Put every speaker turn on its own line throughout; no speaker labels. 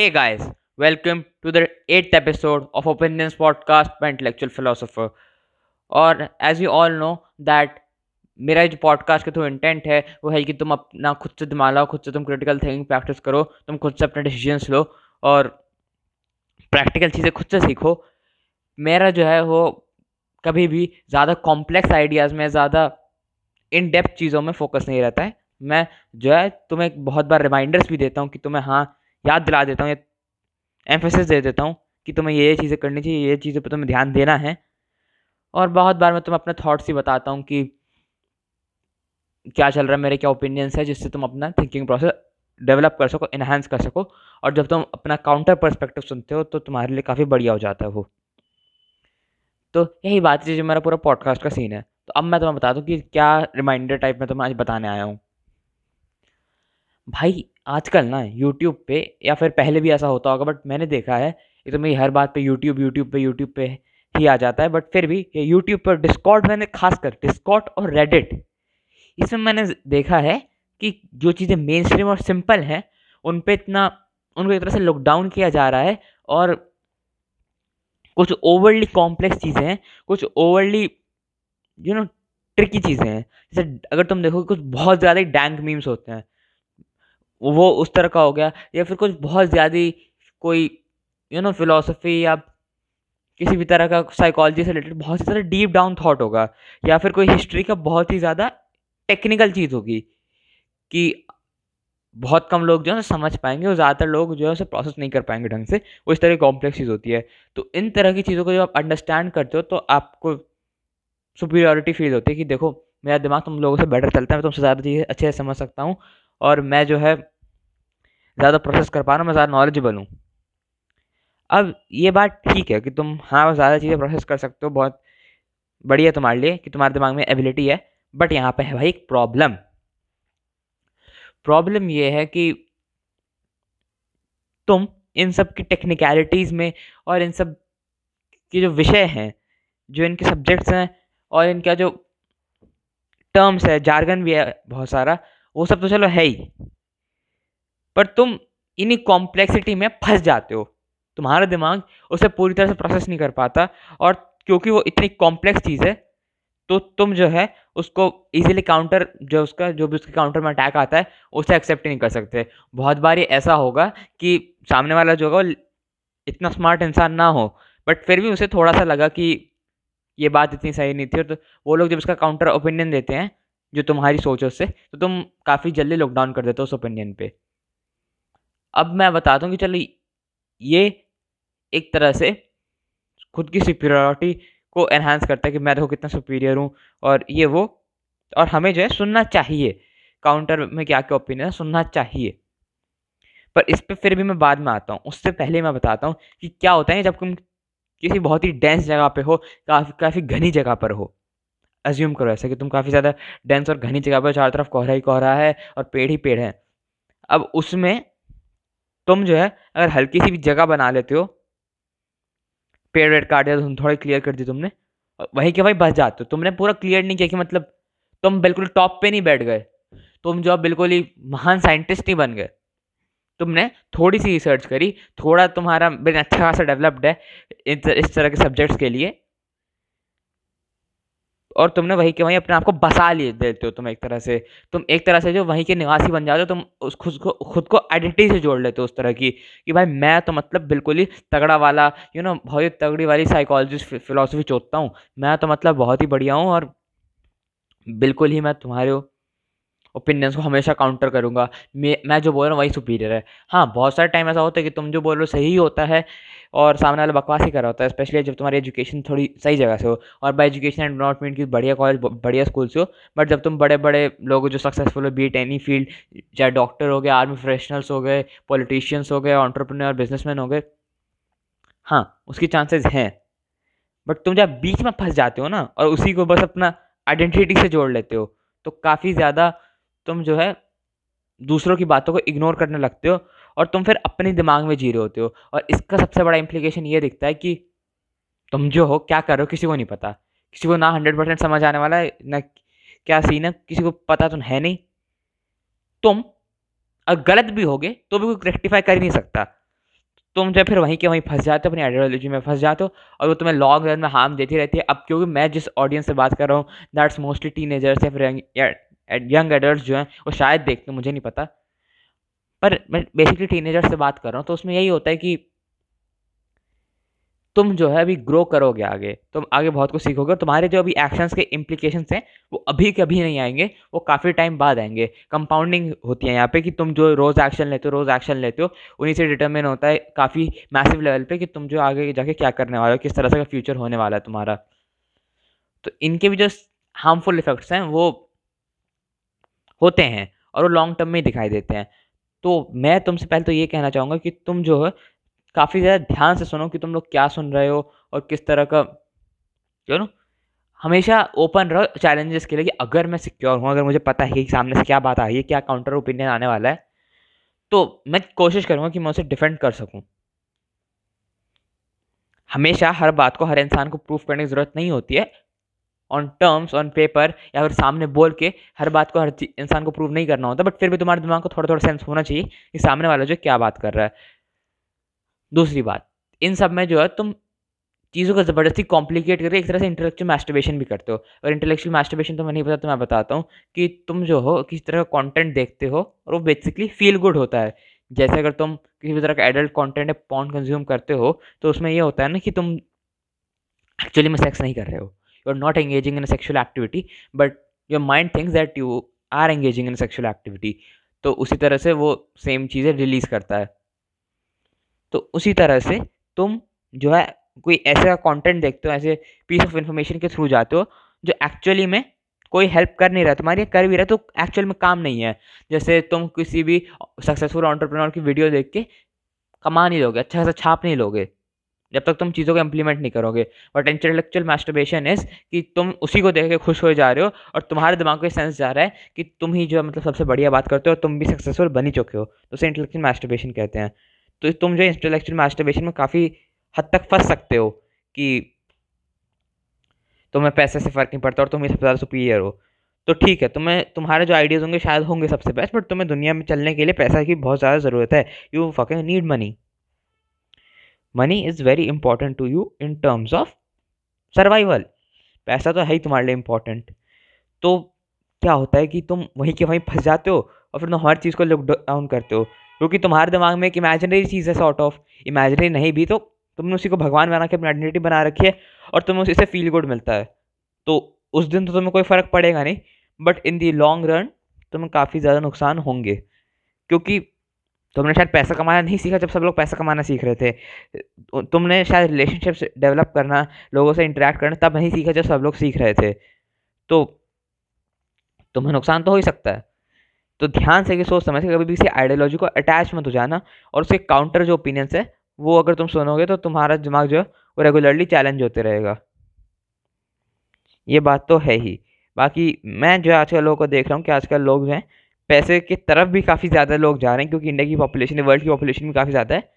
Hey guys, welcome to the eighth episode of Opinions Podcast by Intellectual Philosopher. और as you all know that मेरा जो podcast का तो intent है वो है कि तुम अपना खुद से दिमाग लाओ खुद से तुम क्रिटिकल थिंकिंग प्रैक्टिस करो तुम खुद से अपने डिसीजंस लो और प्रैक्टिकल चीज़ें खुद से सीखो मेरा जो है वो कभी भी ज़्यादा कॉम्प्लेक्स आइडियाज़ में ज़्यादा इन डेप्थ चीज़ों में फोकस नहीं रहता है मैं जो है तुम्हें बहुत बार रिमाइंडर्स भी देता हूँ कि तुम्हें हाँ याद दिला देता हूँ एम्फोसिस दे देता हूँ कि तुम्हें ये ये चीज़ें करनी चाहिए, ये चीज़ों पर तुम्हें ध्यान देना है। और बहुत बार मैं तुम्हें अपने थाट्स ही बताता हूँ कि क्या चल रहा है, मेरे क्या ओपिनियंस है, जिससे तुम अपना थिंकिंग प्रोसेस डेवलप कर सको इन्हांस कर सको। और जब तुम अपना काउंटर परस्पेक्टिव सुनते हो तो तुम्हारे लिए काफ़ी बढ़िया हो जाता है वो। तो यही बात है, जो मेरा पूरा पॉडकास्ट का सीन है। तो अब मैं तुम्हें बता दूँ कि क्या रिमाइंडर टाइप में तुम्हें आज बताने आया हूँ। भाई, आजकल ना यूट्यूब पे या फिर पहले भी ऐसा होता होगा, बट मैंने देखा है, ये तो मेरी हर बात पे यूट्यूब यूट्यूब पे यूट्यूब पे ही आ जाता है, बट फिर भी ये यूट्यूब पर डिस्कॉर्ड मैंने खासकर डिस्कॉर्ड और रेडिट इसमें मैंने देखा है कि जो चीज़ें मेन स्ट्रीम और सिंपल हैं, उन पर इतना, उनको एक तरह से लॉकडाउन किया जा रहा है और कुछ ओवरली कॉम्प्लेक्स चीज़ें हैं, कुछ ओवरली यू नो ट्रिकी चीज़ें हैं। जैसे अगर तुम देखो कुछ बहुत ज़्यादा ही डैंक मीम्स होते हैं। वो उस तरह का हो गया, या फिर कुछ बहुत ज़्यादा कोई यू नो फिलोसफी या किसी भी तरह का साइकोलॉजी से रिलेटेड बहुत ही ज़्यादा डीप डाउन थॉट होगा, या फिर कोई हिस्ट्री का बहुत ही ज़्यादा टेक्निकल चीज़ होगी कि बहुत कम लोग जो है समझ पाएँगे और ज़्यादातर लोग जो है उसे प्रोसेस नहीं कर पाएँगे ढंग से, वो इस तरह की कॉम्प्लेक्स चीज़ होती है। तो इन तरह की चीज़ों को जब आप अंडरस्टैंड करते हो तो आपको सुपीरियोरिटी फील होती है कि देखो, मेरा दिमाग तुम लोगों से बेटर चलता है, मैं तुमसे ज़्यादा चीज़ें अच्छे से समझ सकता हूँ और मैं जो है ज़्यादा प्रोसेस कर पा रहा हूँ, मैं ज़्यादा नॉलेजेबल हूँ। अब ये बात ठीक है कि तुम हाँ ज़्यादा चीज़ें प्रोसेस कर सकते हो, बहुत बढ़िया तुम्हारे लिए कि तुम्हारे दिमाग में एबिलिटी है बट यहाँ पे है भाई एक प्रॉब्लम प्रॉब्लम ये है कि तुम इन सब की टेक्निकलिटीज़ में और इन सब के जो विषय हैं, जो इनके सब्जेक्ट्स हैं और इनका जो टर्म्स है जार्गन भी है बहुत सारा वो सब तो चलो है ही। पर तुम इन्हीं कॉम्प्लेक्सिटी में फंस जाते हो। तुम्हारा दिमाग उसे पूरी तरह से प्रोसेस नहीं कर पाता और क्योंकि वो इतनी कॉम्प्लेक्स चीज़ है तो तुम जो है उसको इजीली काउंटर जो उसका, जो भी उसके काउंटर में अटैक आता है, उसे एक्सेप्ट नहीं कर सकते। बहुत बार ये ऐसा होगा कि सामने वाला जो होगा इतना स्मार्ट इंसान ना हो बट फिर भी उसे थोड़ा सा लगा कि ये बात इतनी सही नहीं थी और तो वो लोग जब उसका काउंटर ओपिनियन देते हैं जो तुम्हारी सोचो से तो तुम काफ़ी जल्दी लॉकडाउन कर देते हो उस ओपिनियन पे। अब मैं बताता हूँ कि चलो, ये एक तरह से खुद की सुपीरियरिटी को एनहांस करता है कि मैं देखो कितना सुपीरियर हूँ और ये वो, और हमें जो है सुनना चाहिए। काउंटर में क्या क्या ओपिनियन है, सुनना चाहिए। पर इस पर फिर भी मैं बाद में आता हूँ। उससे पहले मैं बताता हूँ कि क्या होता है जब तुम किसी बहुत ही डेंस जगह पे हो, काफ़ी काफ़ी घनी जगह पर हो। अज्यूम करो ऐसा कि तुम काफ़ी ज़्यादा डेंस और घनी जगह पर चारों तरफ़ कोहरा ही कोहरा है और पेड़ ही पेड़ है। अब उसमें तुम जो है, अगर हल्की सी भी जगह बना लेते हो, पेड़ वेड़ काट दिया तो थोड़ा क्लियर कर दी तुमने वहीं के वहीं बच जाते हो तुमने पूरा क्लियर नहीं किया कि मतलब तुम बिल्कुल टॉप पे नहीं बैठ गए, तुम जो बिल्कुल ही महान साइंटिस्ट नहीं बन गए। तुमने थोड़ी सी रिसर्च करी, थोड़ा तुम्हारा अच्छा खासा डेवलप्ड है इस तरह के सब्जेक्ट्स के लिए। और तुमने वहीं के वहीं अपने आप को बसा लिए देते हो तुम एक तरह से। तुम एक तरह से जो वहीं के निवासी बन जाते हो, तुम उस खुद को खुद को आइडेंटिटी से जोड़ लेते हो उस तरह की कि भाई मैं तो मतलब बिल्कुल ही तगड़ा वाला यू नो बहुत ही तगड़ी वाली साइकोलॉजिस्ट फिलोसफी चोतता हूँ। मैं तो मतलब बहुत ही बढ़िया हूँ और बिल्कुल ही मैं तुम्हारे ओपिनियंस को हमेशा काउंटर करूँगा। मैं मैं जो बोल रहा हूँ वही सुपीरियर है। हाँ बहुत सारे टाइम ऐसा होता है कि तुम जो बोल रहे हो सही होता है और सामने वाला बकवास ही कर रहा होता है स्पेशली जब तुम्हारी एजुकेशन थोड़ी सही जगह से हो। और by education and not mean की बढ़िया कॉलेज बढ़िया स्कूल से हो बट जब तुम बड़े बड़े लोग जो सक्सेसफुल हो बीट एनी फ़ील्ड चाहे डॉक्टर हो गए आर्मी प्रोफेशनल्स हो गए पॉलिटिशियंस हो गए ऑन्टरप्रनर बिजनेसमैन हो गए हाँ उसकी चांसेस हैं। बट तुम जब बीच में फंस जाते हो ना, और उसी को बस अपना आइडेंटिटी से जोड़ लेते हो तो काफ़ी ज़्यादा तुम जो है दूसरों की बातों को इग्नोर करने लगते हो और तुम फिर अपने दिमाग में जी रहे होते हो। और इसका सबसे बड़ा इम्प्लीकेशन ये दिखता है कि तुम जो हो, क्या कर रहे हो, किसी को नहीं पता। किसी को ना हंड्रेड परसेंट समझ आने वाला है, ना क्या सीन है, किसी को पता तो है नहीं। तुम अगर गलत भी होगे तो भी कोई रेक्टिफाई कर ही नहीं सकता। तुम जब फिर वहीं के वहीं फंस जाते हो, अपनी आइडियोलॉजी में फंस जाते हो और वो तुम्हें लॉन्ग रन में हार्म देती रहती है। अब क्योंकि मैं जिस ऑडियंस से बात कर रहा हूँ दैट्स मोस्टली टीनेजर्स या फिर यंग एडल्ट जो हैं, वो शायद देखते मुझे नहीं पता। पर मैं बेसिकली टीनेजर से बात कर रहा हूँ तो उसमें यही होता है कि तुम जो है अभी ग्रो करोगे आगे, तुम आगे बहुत कुछ सीखोगे और तुम्हारे जो अभी एक्शंस के इम्प्लीकेशन हैं, वो अभी के अभी नहीं आएँगे, वो काफ़ी टाइम बाद आएँगे। कंपाउंडिंग होती है यहाँ पे कि तुम जो रोज़ एक्शन लेते हो, रोज़ एक्शन लेते हो, उन्हीं से डिटर्मिन होता है काफ़ी मैसिव लेवल पे कि तुम जो आगे जाके क्या करने वाले हो, किस तरह से फ्यूचर होने वाला है तुम्हारा। तो इनके भी जो हार्मफुल इफेक्ट्स हैं, वो होते हैं और वो लॉन्ग टर्म में दिखाई देते हैं। तो मैं तुमसे पहले तो ये कहना चाहूँगा कि तुम जो है, काफ़ी ज़्यादा ध्यान से सुनो कि तुम लोग क्या सुन रहे हो और किस तरह का यू नो हमेशा ओपन रहो चैलेंजेस के लिए कि अगर मैं सिक्योर हूँ, अगर मुझे पता है कि सामने से क्या बात आ रही है, क्या काउंटर ओपिनियन आने वाला है तो मैं कोशिश करूँगा कि मैं उसे डिफेंड कर सकूँ। हमेशा हर बात को, हर इंसान को प्रूफ करने की ज़रूरत नहीं होती है। ऑन टर्म्स ऑन पेपर या फिर सामने बोल के हर बात को हर इंसान को प्रूव नहीं करना होता बट फिर भी तुम्हारे दिमाग को थोड़ा थोड़ा सेंस होना चाहिए कि सामने वाला जो क्या बात कर रहा है। दूसरी बात, इन सब में जो है तुम चीज़ों को ज़बरदस्ती कॉम्प्लिकेट करके एक तरह से इंटेलेक्चुअल मास्टरबेशन भी करते हो। और इंटेलेक्चुअल मास्टरबेशन तो मैं नहीं पता तो मैं बताता हूँ कि तुम जो हो, किस तरह का कंटेंट देखते हो और वो बेसिकली फील गुड होता है। जैसे अगर तुम किसी भी तरह का एडल्ट कंटेंट या पॉन कंज्यूम करते हो तो उसमें ये होता है ना कि तुम एक्चुअली में सेक्स नहीं कर रहे हो। You are not engaging in sexual activity but your mind thinks that you are engaging in sexual activity तो उसी तरह से वो सेम चीज़ें रिलीज़ करता है। तो उसी तरह से तुम जो है कोई ऐसा कंटेंट देखते हो, ऐसे पीस ऑफ़ इन्फॉर्मेशन के थ्रू जाते हो, जो एक्चुअली में कोई हेल्प कर नहीं रहा, तुम्हारी कर भी रहा तो एक्चुअल में काम नहीं है। जैसे तुम किसी भी सक्सेसफुल ऑन्टरप्रेन्योर की वीडियो देख के कमा नहीं लोगे अच्छा खासा छाप नहीं लोगे। जब तक तुम चीज़ों को इम्प्लीमेंट नहीं करोगे। बट इंटेलेक्चुअल मास्टरबेशन इज़ कि तुम उसी को देख के खुश हो जा रहे हो और तुम्हारे दिमाग को ये सेंस जा रहा है कि तुम ही जो है मतलब सबसे बढ़िया बात करते हो और तुम भी सक्सेसफुल बन ही चुके हो। तो उसे इंटेलेक्चुअल मास्टरबेशन कहते हैं। तो तुम जो इंटेलेक्चुअल मास्टरबेशन में काफ़ी हद तक फंस सकते हो कि तुम्हें पैसे से फ़र्क नहीं पड़ता और तुम सबसे ज़्यादा सुपीरियर हो। तो ठीक है, तुम्हें, तुम्हारे जो आइडियाज़ होंगे, शायद होंगे सबसे बेस्ट बट तुम्हें दुनिया में चलने के लिए पैसा की बहुत ज़्यादा ज़रूरत है। You fucking need money money is very important to you in terms of survival पैसा तो है ही तुम्हारे लिए इंपॉर्टेंट तो क्या होता है कि तुम वहीं के वहीं फंस जाते हो और फिर तुम हर चीज़ को लुक डाउन करते हो। क्योंकि तुम्हारे दिमाग में एक इमेजिनरी चीज़ है सॉर्ट ऑफ़ इमेजिनरी नहीं भी तो तुमने उसी को भगवान बना के अपनी आइडेंटिटी बना रखी है और तुम्हें उसी से फील गुड मिलता है। तो उस दिन तो तुम्हें कोई फ़र्क पड़ेगा नहीं but in the long run तुम्हें काफ़ी ज़्यादा नुकसान होंगे। क्योंकि तुमने शायद पैसा कमाना नहीं सीखा जब सब लोग पैसा कमाना सीख रहे थे। तुमने शायद रिलेशनशिप डेवलप करना, लोगों से इंटरेक्ट करना तब नहीं सीखा जब सब लोग सीख रहे थे। तो तुम्हें नुकसान तो हो ही सकता है। तो ध्यान से कि सोच समझ के कभी भी किसी आइडियोलॉजी को अटैच मत हो जाना और उसके काउंटर जो ओपिनियंस है, वो अगर तुम सुनोगे तो तुम्हारा दिमाग जो है, वो रेगुलरली चैलेंज होते रहेगा। ये बात तो है ही। बाकी मैं जो आजकल लोगों को देख रहा हूँ कि आजकल लोग जो हैं पैसे की तरफ़ भी काफ़ी ज़्यादा लोग जा रहे हैं, क्योंकि इंडिया की पॉपुलेशन वर्ल्ड की पॉपुलेशन भी काफ़ी ज़्यादा है।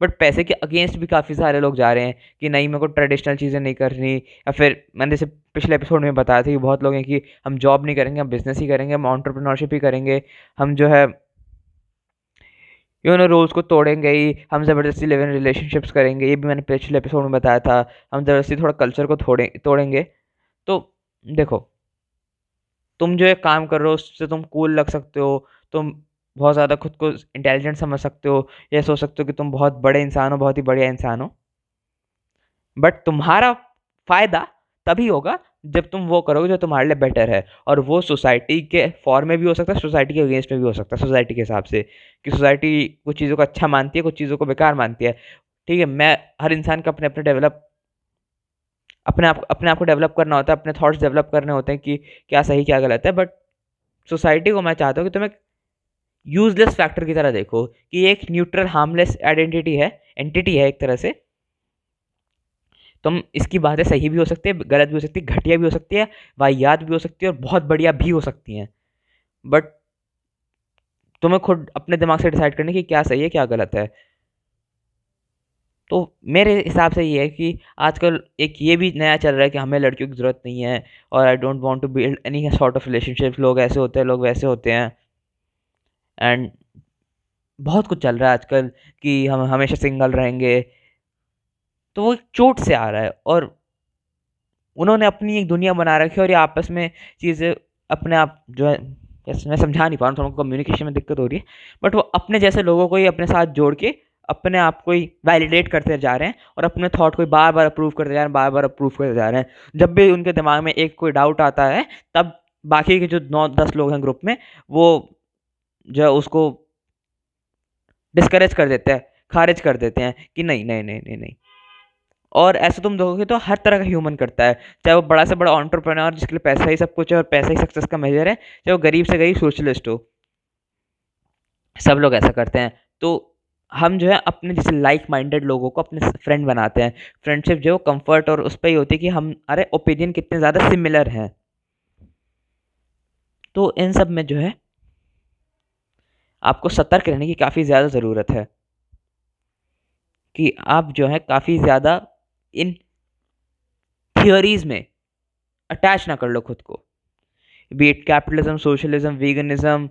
बट पैसे के अगेंस्ट भी काफ़ी सारे लोग जा रहे हैं कि नहीं, मेरे को ट्रेडिशनल चीज़ें नहीं करनी। या फिर मैंने जैसे पिछले एपिसोड में बताया था कि बहुत लोग हैं कि हम जॉब नहीं करेंगे, हम बिज़नेस ही करेंगे, हम ऑन्टरप्रनोरशिप ही करेंगे। हम जो है यू नो रूल्स को तोड़ेंगे ही, हम ज़बरदस्ती लिव इन रिलेशनशिप्स करेंगे। ये भी मैंने पिछले एपिसोड में बताया था, हम ज़बरदस्ती थोड़ा कल्चर को थोड़े, तोड़ेंगे। तो देखो तुम जो एक काम कर रहे हो, उससे तुम कूल लग सकते हो, तुम बहुत ज़्यादा खुद को इंटेलिजेंट समझ सकते हो, या सोच सकते हो कि तुम बहुत बड़े इंसान हो, बहुत ही बढ़िया इंसान हो। बट तुम्हारा फ़ायदा तभी होगा जब तुम वो करोगे जो तुम्हारे लिए बेटर है, और वो सोसाइटी के फॉर्म में भी हो सकता है सोसाइटी के अगेंस्ट में भी हो सकता है सोसाइटी के हिसाब से, कि सोसाइटी कुछ चीज़ों को अच्छा मानती है, कुछ चीज़ों को बेकार मानती है। ठीक है, मैं हर इंसान का अपने अपने डेवलप अपने आप अपने आप को डेवलप करना होता है, अपने थॉट्स डेवलप करने होते हैं कि क्या सही, क्या गलत है बट सोसाइटी को मैं चाहता हूँ कि तुम एक यूजलेस फैक्टर की तरह देखो कि एक न्यूट्रल हार्मलेस आइडेंटिटी है एंटिटी है एक तरह से। तुम इसकी बातें सही भी हो सकती है, गलत भी हो सकती है, घटिया भी हो सकती है, वाहियात भी हो सकती है और बहुत बढ़िया भी हो सकती हैं। बट तुम्हें खुद अपने दिमाग से डिसाइड करने की क्या सही है, क्या गलत है। तो मेरे हिसाब से ये है कि आजकल एक ये भी नया चल रहा है कि हमें लड़कियों की ज़रूरत नहीं है और I don't want to build any sort of relationship लोग ऐसे होते हैं, लोग वैसे होते हैं। एंड बहुत कुछ चल रहा है आजकल कि हम हमेशा सिंगल रहेंगे। तो वो चोट से आ रहा है और उन्होंने अपनी एक दुनिया बना रखी है और ये आपस में चीज़ें अपने आप जो है मैं समझा नहीं पा रहा हूँ, थोड़ा कम्युनिकेशन में दिक्कत हो रही है बट वो अपने जैसे लोगों को ही अपने साथ जोड़ के अपने आप को ही वैलिडेट करते जा रहे हैं और अपने थॉट को बार बार अप्रूव करते जा रहे हैं बार बार अप्रूव करते जा रहे हैं। जब भी उनके दिमाग में एक कोई डाउट आता है, तब बाकी के जो नौ दस लोग हैं ग्रुप में, वो जो उसको डिस्करेज कर देते हैं, खारिज कर देते हैं कि नहीं नहीं नहीं नहीं नहीं। और ऐसे तुम देखोगे तो हर तरह का ह्यूमन करता है, चाहे वो बड़ा से बड़ा ऑन्टरप्रेन्योर जिसके लिए पैसा ही सब कुछ है और पैसा ही सक्सेस का मेजर है, चाहे वो गरीब से गरीब सोशलिस्ट हो। सब लोग ऐसा करते हैं। तो हम जो है अपने जैसे लाइक माइंडेड लोगों को अपने फ्रेंड बनाते हैं। फ्रेंडशिप जो कंफर्ट और उस पर ही होती है कि हम, अरे ओपिनियन कितने ज़्यादा सिमिलर हैं। तो इन सब में जो है, आपको सतर्क रहने की काफ़ी ज़्यादा ज़रूरत है। कि आप जो है काफ़ी ज़्यादा इन थियोरीज में अटैच ना कर लो खुद को। बीट कैपिटलिज्म सोशलिज्म वीगनिज्म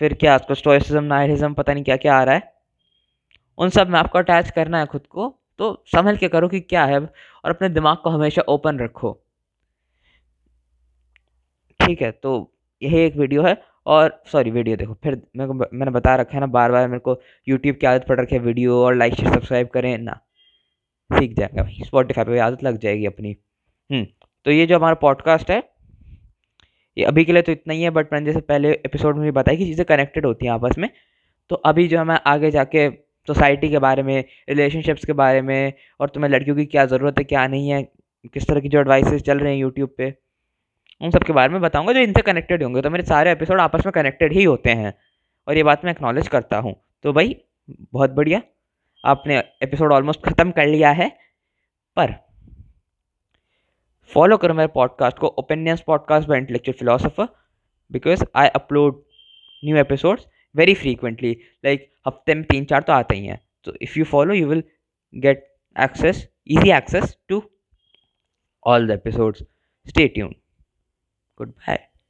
फिर क्या उसको स्टोइसिज्म नाइलिज्म पता नहीं क्या क्या आ रहा है। उन सब में आपको अटैच करना है खुद को तो संभल के करो कि क्या है और अपने दिमाग को हमेशा ओपन रखो। ठीक है तो यही एक वीडियो है और सॉरी वीडियो देखो फिर मेरे को मैंने बता रखा है ना बार बार मेरे को यूट्यूब की आदत पड़ रखी है वीडियो और लाइक शेयर सब्सक्राइब करें ना। सीख जाएगा भाई स्पॉटिफाई पे आदत लग जाएगी अपनी। हम्म, तो ये जो हमारा पॉडकास्ट है ये अभी के लिए तो इतना ही है बट मैंने जैसे पहले एपिसोड में भी बताया कि चीज़ें कनेक्टेड होती हैं आपस में तो अभी जो है मैं आगे जाके सोसाइटी के बारे में रिलेशनशिप्स के बारे में, और तुम्हें लड़कियों की क्या ज़रूरत है, क्या नहीं है, किस तरह की जो एडवाइसेस चल रहे हैं यूट्यूब पे, उन सब के बारे में बताऊँगा, जो इनसे कनेक्टेड होंगे। तो मेरे सारे एपिसोड आपस में कनेक्टेड ही होते हैं, और ये बात मैं एक्नॉलेज करता हूँ। तो भाई, बहुत बढ़िया, आपने एपिसोड ऑलमोस्ट ख़त्म कर लिया है, पर फॉलो करो मेरे पॉडकास्ट को opinions podcast by intellectual philosopher because I upload new episodes very frequently like हफ़्ते में तीन चार तो आते ही हैं। तो if you follow you will get access easy access to all the episodes stay tune goodbye